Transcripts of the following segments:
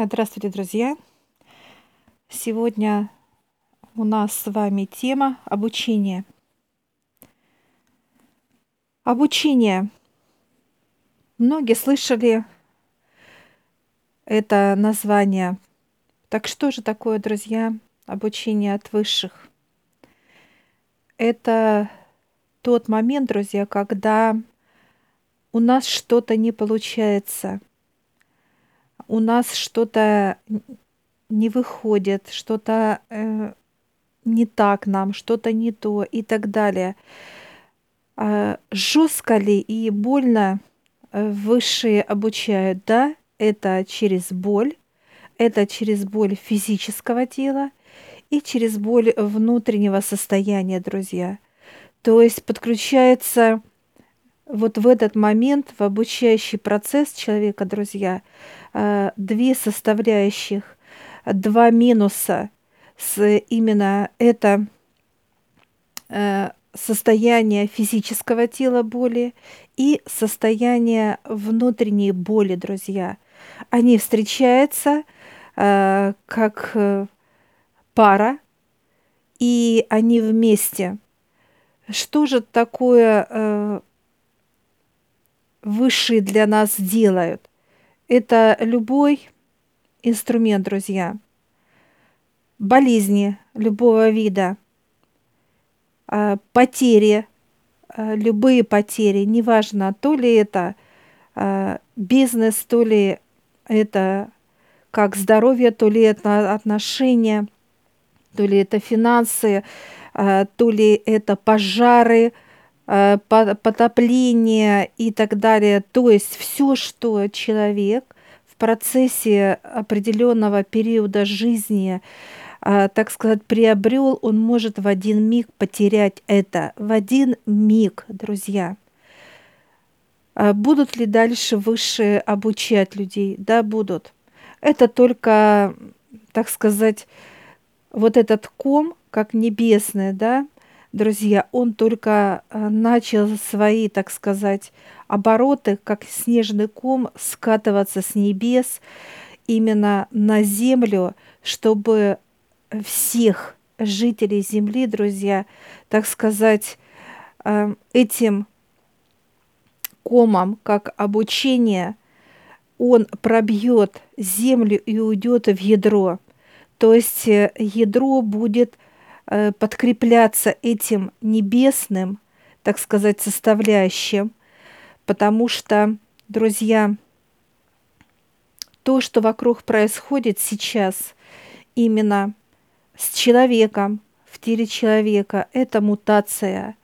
Здравствуйте, друзья! Сегодня у нас с вами тема обучения. Обучение. Многие слышали это название. Так что же такое, друзья, обучение от высших? Это тот момент, друзья, когда у нас что-то не получается – у нас что-то не выходит, что-то э, не так нам, что-то не то и так далее. А, жестко ли и больно э, высшие обучают? Да, это через боль, это через боль физического тела и через боль внутреннего состояния, друзья. То есть подключается вот в этот момент в обучающий процесс человека, друзья, э, две составляющих, два минуса с именно это э, состояние физического тела боли и состояние внутренней боли, друзья. Они встречаются э, как пара, и они вместе. Что же такое высшие для нас делают. Это любой инструмент, друзья. Болезни любого вида, а, потери, а, любые потери, неважно, то ли это а, бизнес, то ли это как здоровье, то ли это отношения, то ли это финансы, то ли это пожары – потопление и так далее. То есть все, что человек в процессе определенного периода жизни, э, так сказать, приобрел, он может в один миг потерять это. В один миг, друзья. А будут ли дальше высшие обучать людей? Да, будут. Это только, так сказать, вот этот ком, как небесный, да, друзья, он только э, начал свои, так сказать, обороты, как снежный ком, скатываться с небес именно на землю, чтобы всех жителей Земли, друзья, так сказать, э, этим комом, как обучение, он пробьет землю и уйдет в ядро. То есть э, ядро будет – подкрепляться этим небесным, так сказать, составляющим, потому что, друзья, то, что вокруг происходит сейчас именно с человеком, в теле человека, это мутация.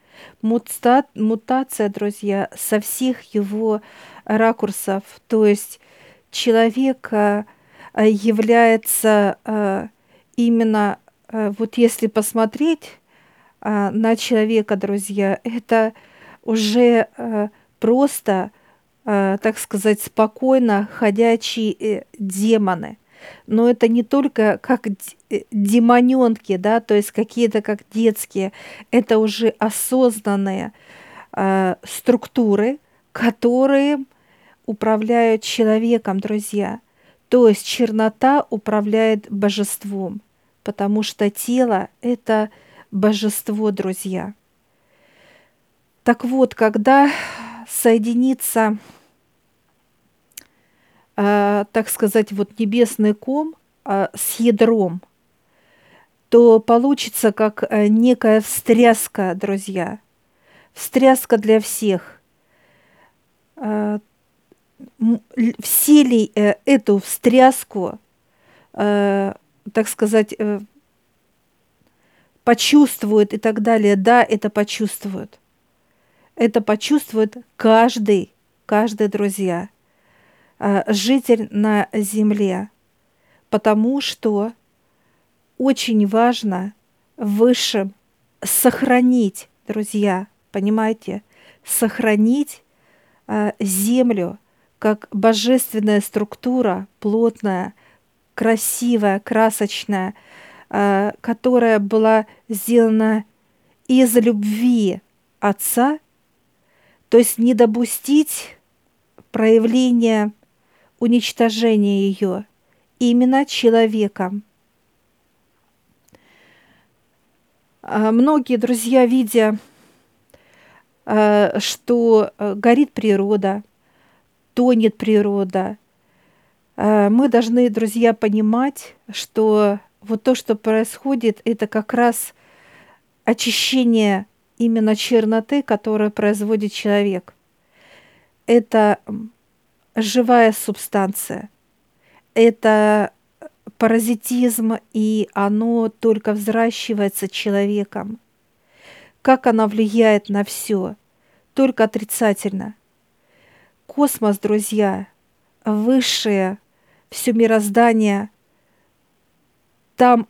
Мута, мутация, друзья, со всех его ракурсов. То есть человек э, является э, именно Э, вот если посмотреть а, на человека, друзья, это уже э, просто, э, так сказать, спокойно ходячие демоны. Но это не только как демоненки, да, то есть какие-то как детские, это уже осознанные структуры, которые управляют человеком, друзья. То есть чернота управляет божеством потому что тело – это божество, друзья. Так вот, когда соединится, э, так сказать, вот небесный ком э, с ядром, то получится как э, некая встряска, друзья. Встряска для всех. Э, все ли э, эту встряску э, так сказать, э, почувствует и так далее. Да, это почувствуют. Это почувствует каждый, каждый, друзья, э, житель на земле. Потому что очень важно высшим сохранить, друзья, понимаете, сохранить э, землю как божественная структура, плотная, красивая, красочная, э, которая была сделана из любви отца, то есть не допустить проявления уничтожения ее именно человеком. А, многие друзья, видя, а, что э, горит природа, тонет природа, мы должны, друзья, понимать, что вот то, что происходит, это как раз очищение именно черноты, которую производит человек. Это живая субстанция. Это паразитизм, и оно только взращивается человеком. Как оно влияет на все? Только отрицательно. Космос, друзья, высшее, все мироздание, там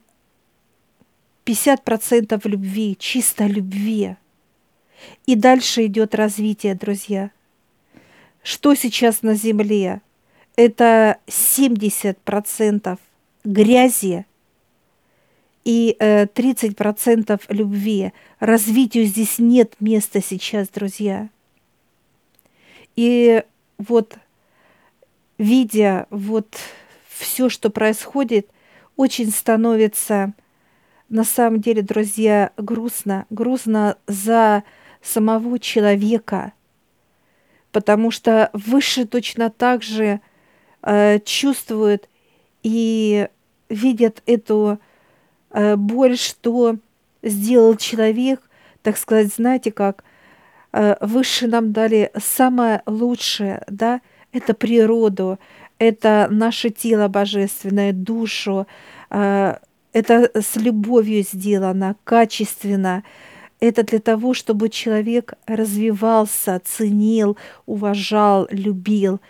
50% любви, чисто любви. И дальше идет развитие, друзья. Что сейчас на Земле? Это 70% грязи и э, 30% любви. Развитию здесь нет места сейчас, друзья. И вот, видя вот все, что происходит, очень становится на самом деле, друзья, грустно. Грустно за самого человека, потому что выше точно так же э, чувствует и видят эту э, боль, что сделал человек, так сказать, знаете как, э, выше нам дали самое лучшее, да, это природу, это наше тело божественное, душу, э, это с любовью сделано, качественно. Это для того, чтобы человек развивался, ценил, уважал, любил.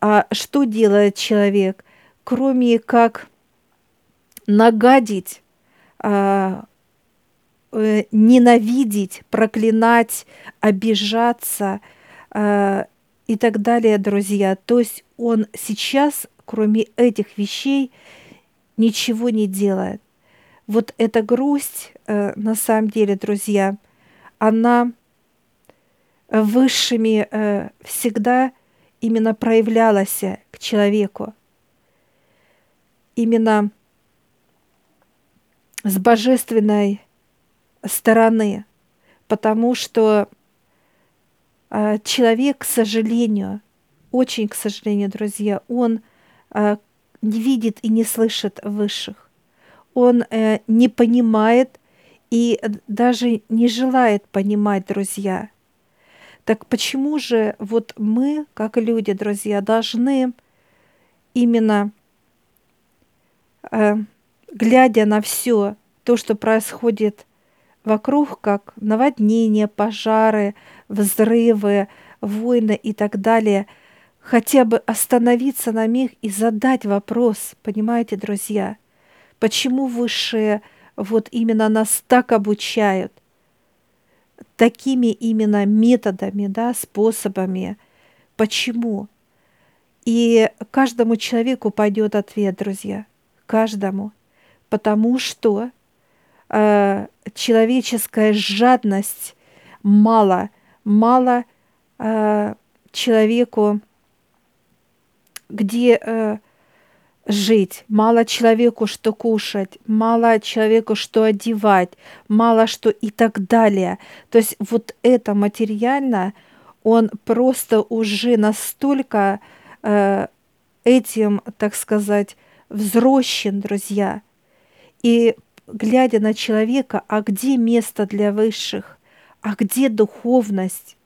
А что делает человек? Кроме как нагадить, а, э, ненавидеть, проклинать, обижаться а, и так далее, друзья. То есть он сейчас, кроме этих вещей, ничего не делает. Вот эта грусть, э, на самом деле, друзья, она высшими э, всегда именно проявлялась к человеку. Именно с божественной стороны, потому что человек, к сожалению, очень, к сожалению, друзья, он э, не видит и не слышит высших. Он э, не понимает и даже не желает понимать, друзья. Так почему же вот мы, как люди, друзья, должны именно, э, глядя на все то, что происходит вокруг, как наводнения, пожары, взрывы, войны и так далее – хотя бы остановиться на миг и задать вопрос, понимаете, друзья, почему высшие вот именно нас так обучают, такими именно методами, да, способами, почему? И каждому человеку пойдет ответ, друзья, каждому, потому что э, человеческая жадность мало, мало э, человеку где э, жить, мало человеку что кушать, мало человеку что одевать, мало что и так далее. То есть вот это материально, он просто уже настолько э, этим, так сказать, взрощен, друзья. И глядя на человека, а где место для высших, а где духовность,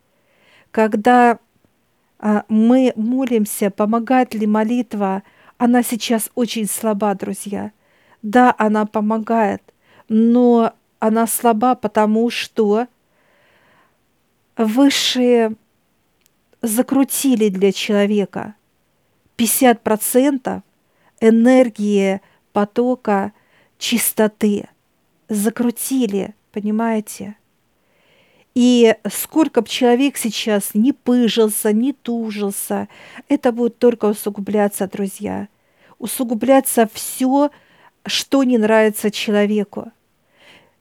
когда а, мы молимся, помогает ли молитва. Она сейчас очень слаба, друзья. Да, она помогает, но она слаба, потому что высшие закрутили для человека 50% энергии потока чистоты. Закрутили, понимаете? И сколько бы человек сейчас не пыжился, не тужился, это будет только усугубляться, друзья. Усугубляться все, что не нравится человеку.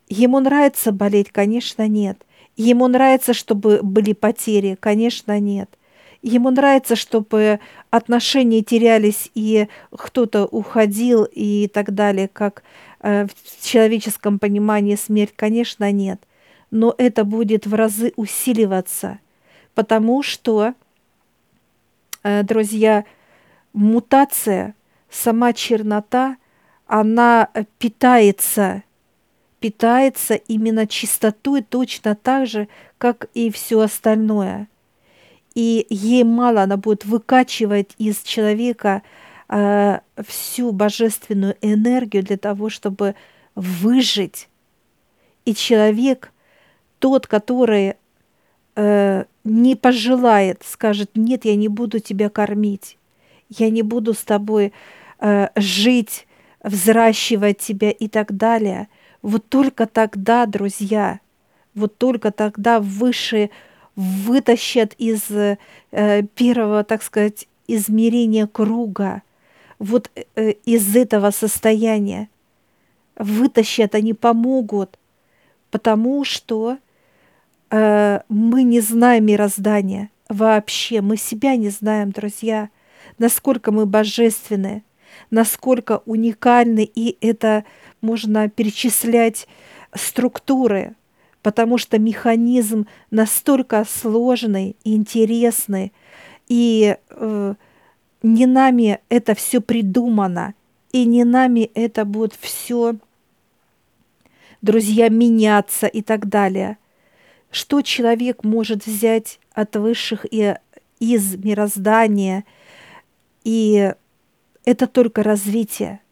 Ему нравится болеть, конечно, нет. Ему нравится, чтобы были потери, конечно, нет. Ему нравится, чтобы отношения терялись и кто-то уходил и так далее, как э, в человеческом понимании смерть, конечно, нет. Но это будет в разы усиливаться, потому что, э, друзья, мутация, сама чернота, она питается, питается именно чистотой точно так же, как и все остальное – и ей мало, она будет выкачивать из человека э, всю божественную энергию для того, чтобы выжить. И человек, тот, который э, не пожелает, скажет, нет, я не буду тебя кормить, я не буду с тобой э, жить, взращивать тебя и так далее. Вот только тогда, друзья, вот только тогда высшие вытащат из э, первого, так сказать, измерения круга, вот э, из этого состояния. Вытащат, они помогут, потому что э, мы не знаем мироздания вообще, мы себя не знаем, друзья, насколько мы божественны, насколько уникальны, и это можно перечислять структуры – потому что механизм настолько сложный интересный, и э, не нами это все придумано, и не нами это будет все, друзья, меняться и так далее. Что человек может взять от высших и из мироздания, и это только развитие –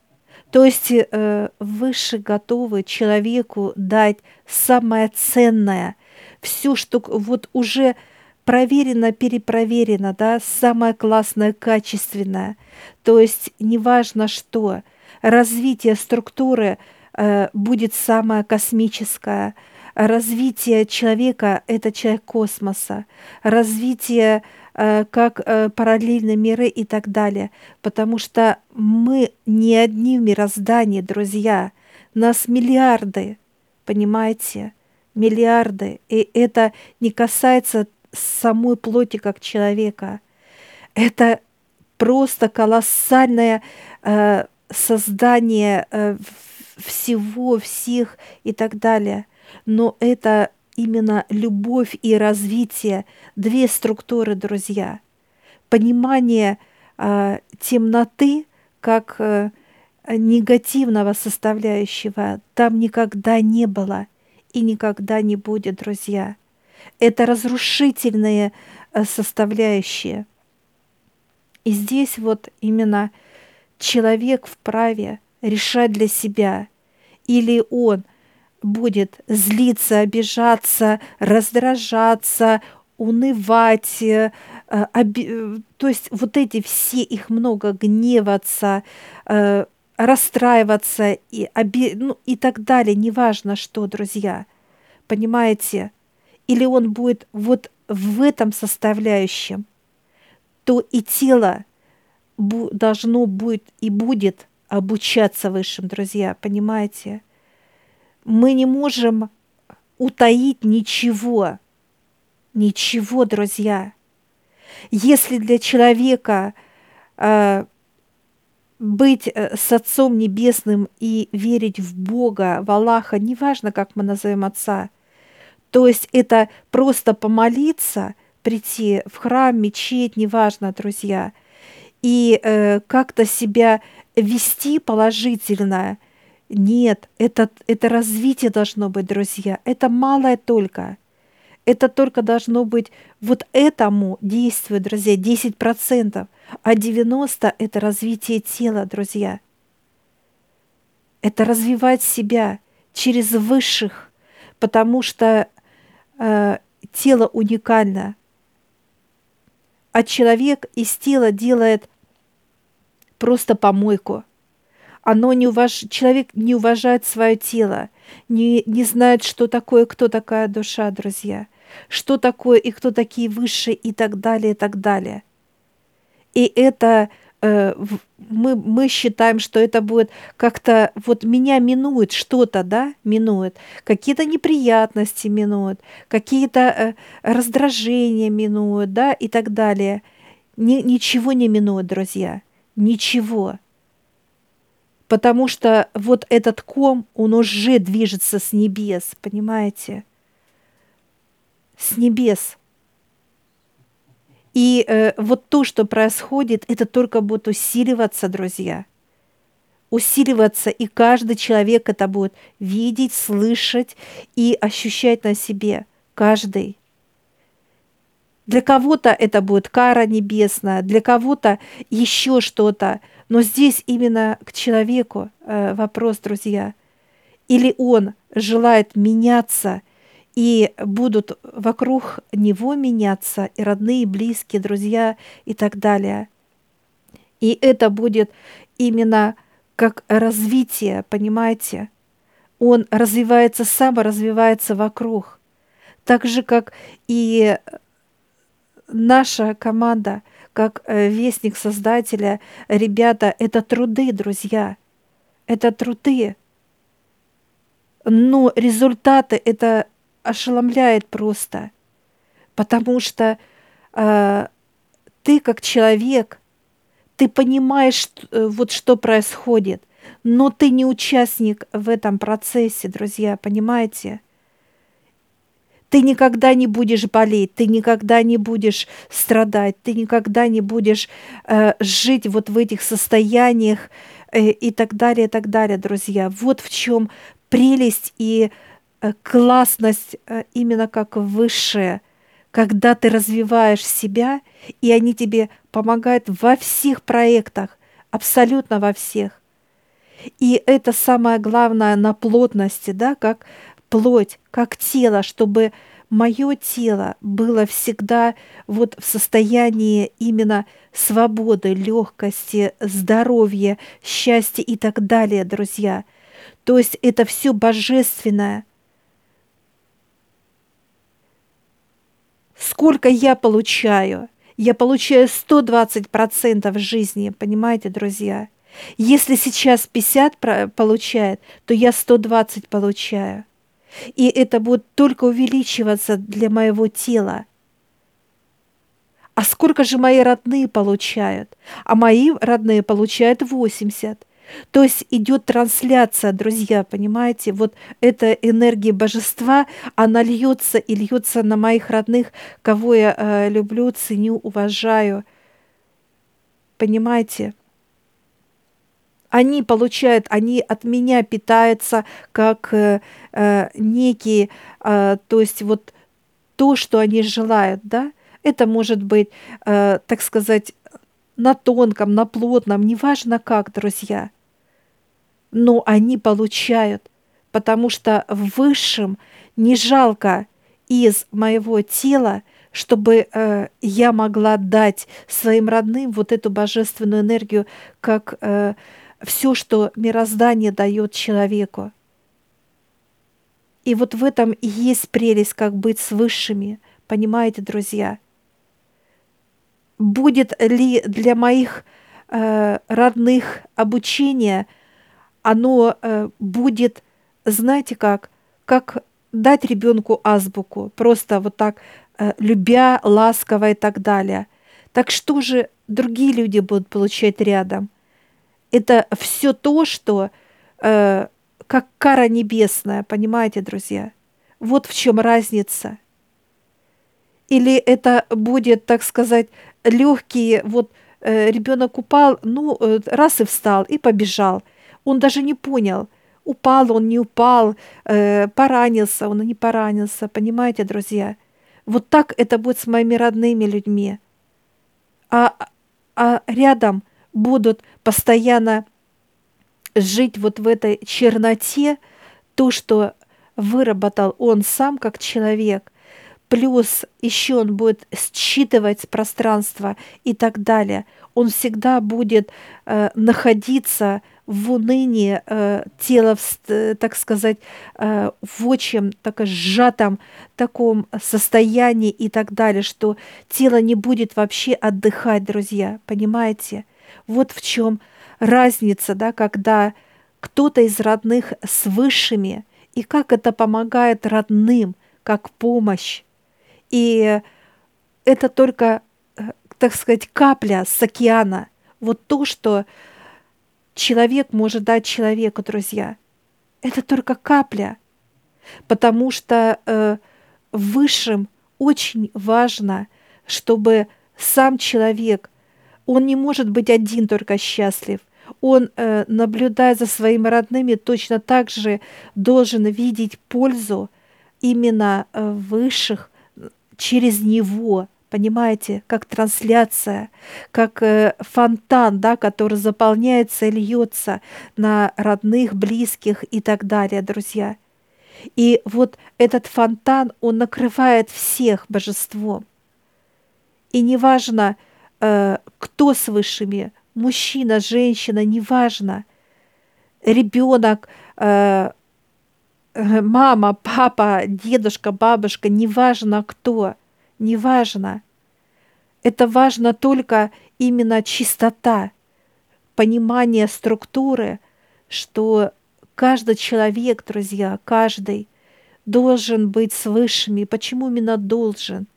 то есть э, выше готовы человеку дать самое ценное, все, что вот уже проверено, перепроверено, да, самое классное, качественное. То есть неважно что, развитие структуры э, будет самое космическое, развитие человека – это человек космоса, развитие как э, параллельные миры и так далее. Потому что мы не одни в мироздании, друзья. Нас миллиарды, понимаете? Миллиарды. И это не касается самой плоти как человека. Это просто колоссальное э, создание э, всего, всех и так далее. Но это именно любовь и развитие, две структуры, друзья. Понимание э, темноты как э, негативного составляющего там никогда не было и никогда не будет, друзья. Это разрушительные э, составляющие. И здесь вот именно человек вправе решать для себя, или он – будет злиться, обижаться, раздражаться, унывать, э, оби... Э, то есть вот эти все их много гневаться, э, расстраиваться и, оби... ну, и так далее, неважно что, друзья, понимаете? Или он будет вот в этом составляющем, то и тело должно будет и будет обучаться высшим, друзья, понимаете? Мы не можем утаить ничего. Ничего, друзья. Если для человека э, быть э, с Отцом Небесным и верить в Бога, в Аллаха, неважно, как мы назовем Отца, то есть это просто помолиться, прийти в храм, мечеть, неважно, друзья, и э, как-то себя вести положительно – нет, это, это развитие должно быть, друзья. Это малое только. Это только должно быть вот этому действию, друзья, 10%, а 90% – это развитие тела, друзья. Это развивать себя через высших, потому что э, тело уникально, а человек из тела делает просто помойку – оно не уваж... человек не уважает свое тело, не, не знает, что такое, кто такая душа, друзья, что такое и кто такие высшие и так далее, и так далее. И это э, мы, мы считаем, что это будет как-то, вот меня минует что-то, да, минует, какие-то неприятности минуют, какие-то э, раздражения минуют, да, и так далее. Ни, ничего не минует, друзья, ничего. Потому что вот этот ком, он уже движется с небес, понимаете? С небес. И э, вот то, что происходит, это только будет усиливаться, друзья. Усиливаться, и каждый человек это будет видеть, слышать и ощущать на себе. Каждый. Для кого-то это будет кара небесная, для кого-то еще что-то. Но здесь именно к человеку э, вопрос, друзья. Или он желает меняться и будут вокруг него меняться и родные, и близкие, друзья и так далее. И это будет именно как развитие, понимаете? Он развивается сам, развивается вокруг. Так же, как и наша команда, как э, вестник Создателя, ребята, это труды, друзья. Это труды. Но результаты – это ошеломляет просто, потому что э, ты как человек, ты понимаешь э, вот что происходит, но ты не участник в этом процессе, друзья, понимаете? Ты никогда не будешь болеть, ты никогда не будешь страдать, ты никогда не будешь э, жить вот в этих состояниях э, и так далее, и так далее, друзья. Вот в чем прелесть и Э, классность э, именно как высшая, когда ты развиваешь себя, и они тебе помогают во всех проектах, абсолютно во всех. И это самое главное на плотности, да, как плоть, как тело, чтобы мое тело было всегда вот в состоянии именно свободы, легкости, здоровья, счастья и так далее, друзья. То есть это все божественное – Сколько я получаю? Я получаю 120% в жизни, понимаете, друзья? Если сейчас 50 получает, то я 120 получаю. И это будет только увеличиваться для моего тела. А сколько же мои родные получают? А мои родные получают 80. То есть идет трансляция, друзья, понимаете? Вот эта энергия божества, она льется и льется на моих родных, кого я э, люблю, ценю, уважаю. Понимаете? Они получают, они от меня питаются как э, э, некие, э, то есть вот то, что они желают, да? Это может быть, э, так сказать, на тонком, на плотном, неважно как, друзья – но они получают, потому что в высшем не жалко из моего тела, чтобы э, я могла дать своим родным вот эту божественную энергию, как э, все, что мироздание дает человеку. И вот в этом и есть прелесть, как быть с высшими, понимаете, друзья? Будет ли для моих э, родных обучение – оно э, будет, знаете как, как дать ребенку азбуку, просто вот так э, любя, ласково и так далее. Так что же другие люди будут получать рядом? Это все то, что э, как кара небесная, понимаете, друзья? Вот в чем разница. Или это будет, так сказать, легкие, вот э, ребенок упал, ну, э, раз и встал, и побежал – он даже не понял, упал он, не упал, э, поранился он, не поранился. Понимаете, друзья? Вот так это будет с моими родными людьми. А, а рядом будут постоянно жить вот в этой черноте, то, что выработал он сам как человек, плюс еще он будет считывать пространство и так далее. Он всегда будет э, находиться в унынии, э, тело, в, так сказать, э, в очень так, сжатом таком состоянии и так далее, что тело не будет вообще отдыхать, друзья, понимаете? Вот в чем разница, да, когда кто-то из родных с высшими, и как это помогает родным, как помощь. И это только, э, так сказать, капля с океана. Вот то, что человек может дать человеку, друзья. Это только капля. Потому что э, высшим очень важно, чтобы сам человек, он не может быть один только счастлив. Он, э, наблюдая за своими родными, точно так же должен видеть пользу именно э, высших через него, понимаете, как трансляция, как э, фонтан, да, который заполняется и льется на родных, близких и так далее, друзья. И вот этот фонтан, он накрывает всех божеством. И неважно, э, кто с высшими, мужчина, женщина, неважно, ребенок, э, э, мама, папа, дедушка, бабушка, неважно кто, неважно. Это важно только именно чистота, понимание структуры, что каждый человек, друзья, каждый должен быть с высшими. Почему именно должен?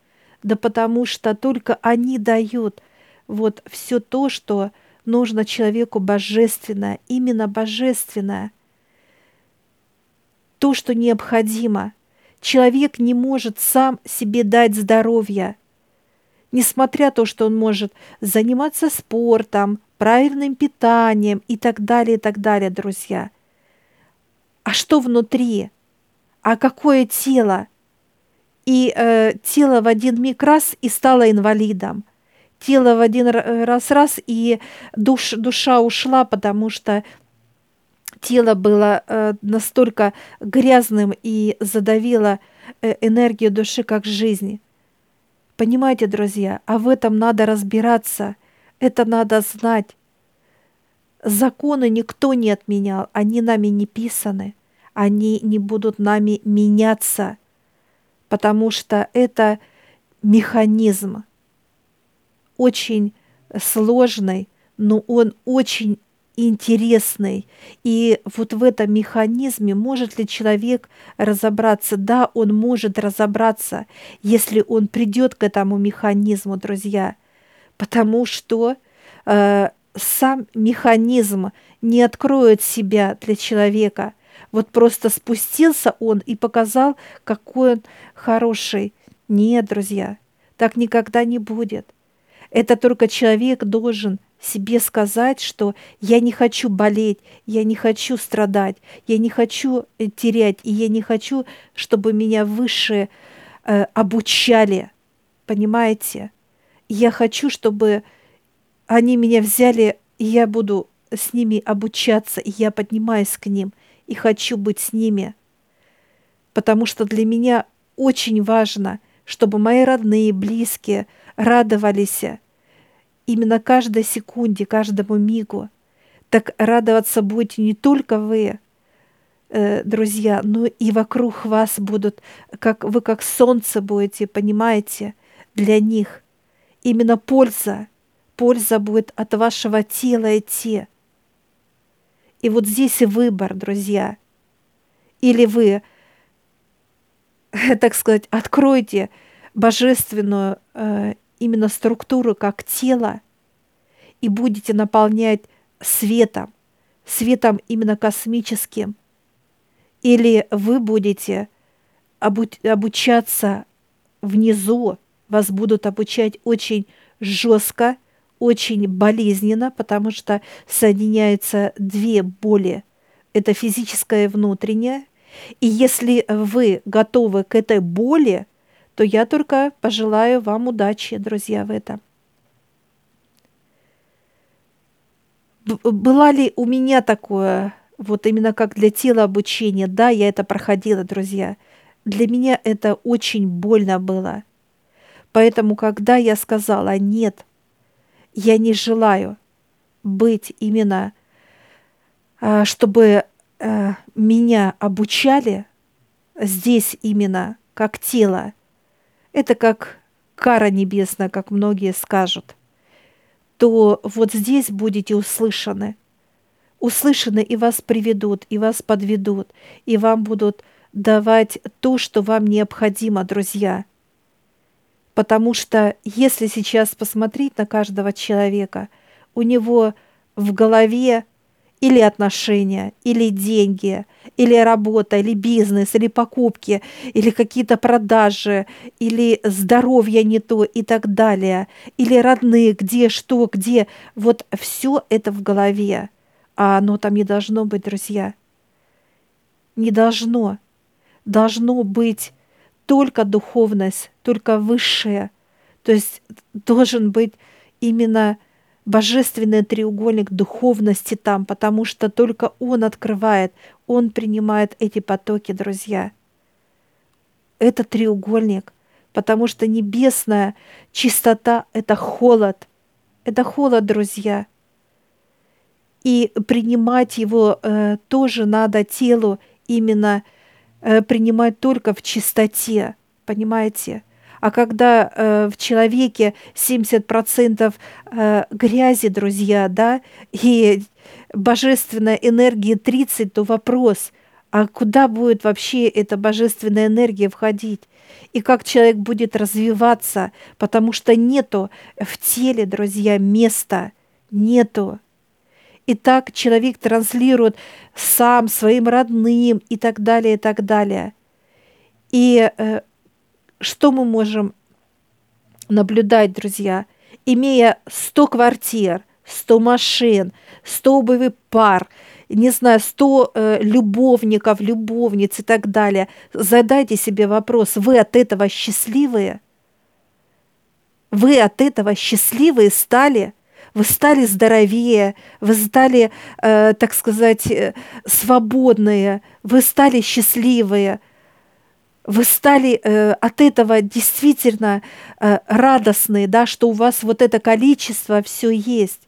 Да потому что только они дают вот все то, что нужно человеку божественное, именно божественное, то, что необходимо. Человек не может сам себе дать здоровье, несмотря на то, что он может заниматься спортом, правильным питанием и так далее, и так далее, друзья. А что внутри? А какое тело? И э, тело в один миг раз и стало инвалидом тело в один раз раз, и душ, душа ушла, потому что тело было э, настолько грязным и задавило э, энергию души как жизнь. Понимаете, друзья, а в этом надо разбираться, это надо знать. Законы никто не отменял, они нами не писаны, они не будут нами меняться, потому что это механизм – очень сложный, но он очень интересный. И вот в этом механизме может ли человек разобраться? Да, он может разобраться, если он придет к этому механизму, друзья. Потому что э, сам механизм не откроет себя для человека. Вот просто спустился он и показал, какой он хороший. Нет, друзья, так никогда не будет. Это только человек должен себе сказать, что я не хочу болеть, я не хочу страдать, я не хочу э, терять, и я не хочу, чтобы меня выше э, обучали. Понимаете? Я хочу, чтобы они меня взяли, и я буду с ними обучаться, и я поднимаюсь к ним, и хочу быть с ними. Потому что для меня очень важно, чтобы мои родные, близкие – радовались именно каждой секунде, каждому мигу. Так радоваться будете не только вы, э, друзья, но и вокруг вас будут, как вы как солнце будете, понимаете, для них. Именно польза, польза будет от вашего тела идти. И вот здесь и выбор, друзья. Или вы, так сказать, откройте божественную э, именно структуру как тело и будете наполнять светом, светом именно космическим, или вы будете обучаться внизу, вас будут обучать очень жестко, очень болезненно, потому что соединяются две боли. Это физическая и внутренняя. И если вы готовы к этой боли, то я только пожелаю вам удачи, друзья, в этом. Была ли у меня такое, вот именно как для тела обучения? Да, я это проходила, друзья. Для меня это очень больно было. Поэтому, когда я сказала «нет», я не желаю быть именно, а, чтобы а, меня обучали здесь именно как тело, это как кара небесная, как многие скажут. то вот здесь будете услышаны. Услышаны и вас приведут, и вас подведут, и вам будут давать то, что вам необходимо, друзья. Потому что если сейчас посмотреть на каждого человека, у него в голове или отношения, или деньги, или работа, или бизнес, или покупки, или какие-то продажи, или здоровье не то и так далее, или родные, где, что, где. Вот все это в голове, а оно там не должно быть, друзья. Не должно. Должно быть только духовность, только высшее. То есть должен быть именно божественный треугольник духовности там, потому что только Он открывает, Он принимает эти потоки, друзья. Это треугольник, потому что небесная чистота — это холод. Это холод, друзья. И принимать его э, тоже надо телу именно э, принимать только в чистоте, понимаете? А когда э, в человеке 70% э, грязи, друзья, да, и божественная энергия 30, то вопрос, а куда будет вообще эта божественная энергия входить? И как человек будет развиваться, потому что нету в теле, друзья, места, нету. И так человек транслирует сам своим родным и так далее, и так далее. И э, что мы можем наблюдать, друзья? Имея 100 квартир, 100 машин, 100 обувей пар, не знаю, 100 э, любовников, любовниц и так далее, задайте себе вопрос, вы от этого счастливые? Вы от этого счастливые стали? Вы стали здоровее, вы стали, э, так сказать, э, свободные, вы стали счастливые – вы стали э, от этого действительно э, радостные, да, что у вас вот это количество все есть.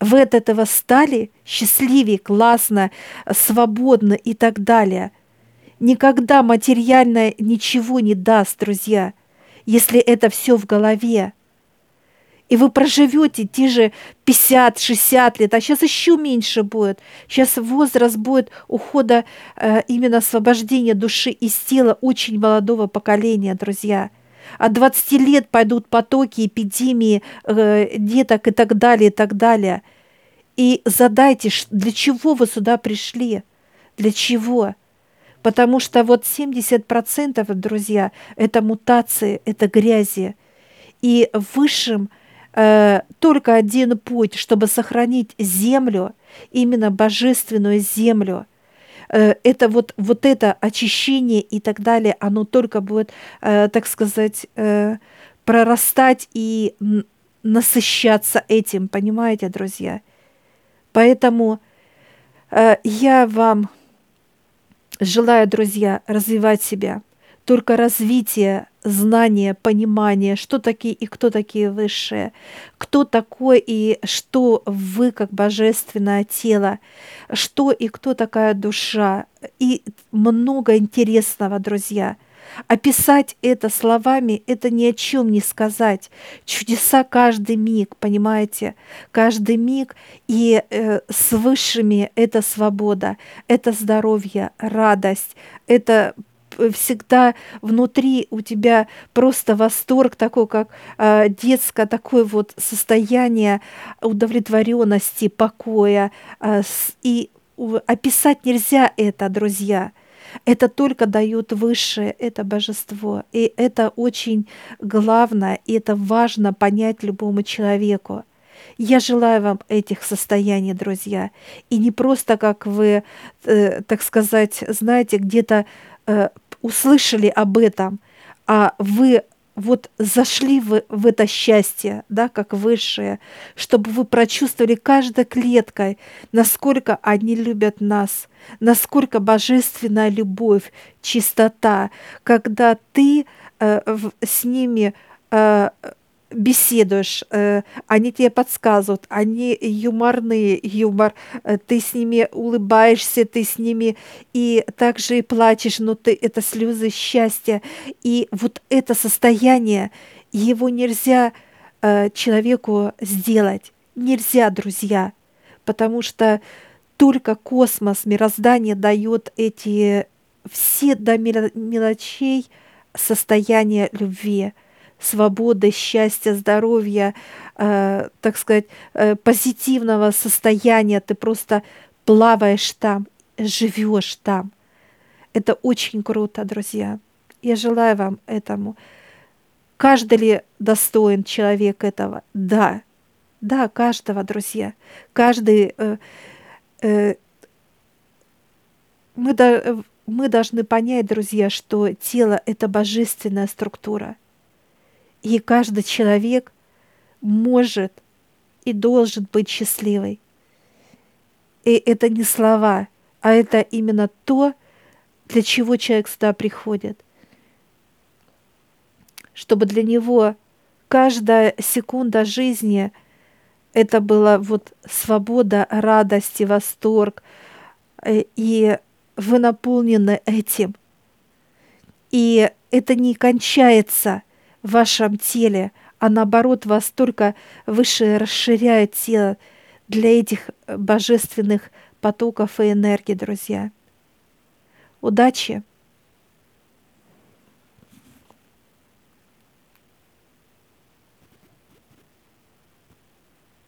Вы от этого стали счастливее, классно, свободно и так далее. Никогда материальное ничего не даст, друзья, если это все в голове и вы проживете те же 50-60 лет, а сейчас еще меньше будет. Сейчас возраст будет ухода э, именно освобождения души из тела очень молодого поколения, друзья. От 20 лет пойдут потоки, эпидемии э, деток и так далее, и так далее. И задайте, для чего вы сюда пришли? Для чего? Потому что вот 70%, друзья, это мутации, это грязи. И высшим – э, только один путь, чтобы сохранить землю, именно божественную землю. Э, это вот, вот это очищение и так далее, оно только будет, э, так сказать, э, прорастать и насыщаться этим, понимаете, друзья? Поэтому э, я вам желаю, друзья, развивать себя. Только развитие знание, понимание, что такие и кто такие высшие, кто такой и что вы как божественное тело, что и кто такая душа, и много интересного, друзья. Описать это словами – это ни о чем не сказать. Чудеса каждый миг, понимаете? Каждый миг. И э, с высшими – это свобода, это здоровье, радость, это всегда внутри у тебя просто восторг такой, как э, детское такое вот состояние удовлетворенности, покоя. Э, с, и описать нельзя это, друзья. Это только дает высшее, это божество. И это очень главное, и это важно понять любому человеку. Я желаю вам этих состояний, друзья. И не просто, как вы, э, так сказать, знаете, где-то э, услышали об этом, а вы вот зашли в, в это счастье, да, как высшее, чтобы вы прочувствовали каждой клеткой, насколько они любят нас, насколько божественная любовь, чистота, когда ты э, в, с ними э, беседуешь, э, они тебе подсказывают, они юморные, юмор, э, ты с ними улыбаешься, ты с ними и также и плачешь, но ты это слезы счастья. И вот это состояние, его нельзя э, человеку сделать. Нельзя, друзья, потому что только космос, мироздание дает эти все до мелочей состояния любви, свободы, счастья, здоровья, э, так сказать, э, позитивного состояния. Ты просто плаваешь там, живешь там. Это очень круто, друзья. Я желаю вам этому. Каждый ли достоин человек этого? Да. Да, каждого, друзья. Каждый... Э, э, мы, до, мы должны понять, друзья, что тело – это божественная структура. И каждый человек может и должен быть счастливой. И это не слова, а это именно то, для чего человек сюда приходит. Чтобы для него каждая секунда жизни это была вот свобода, радость и восторг. Э, и вы наполнены этим. И это не кончается в вашем теле, а наоборот вас только выше расширяет тело для этих божественных потоков и энергий, друзья. Удачи!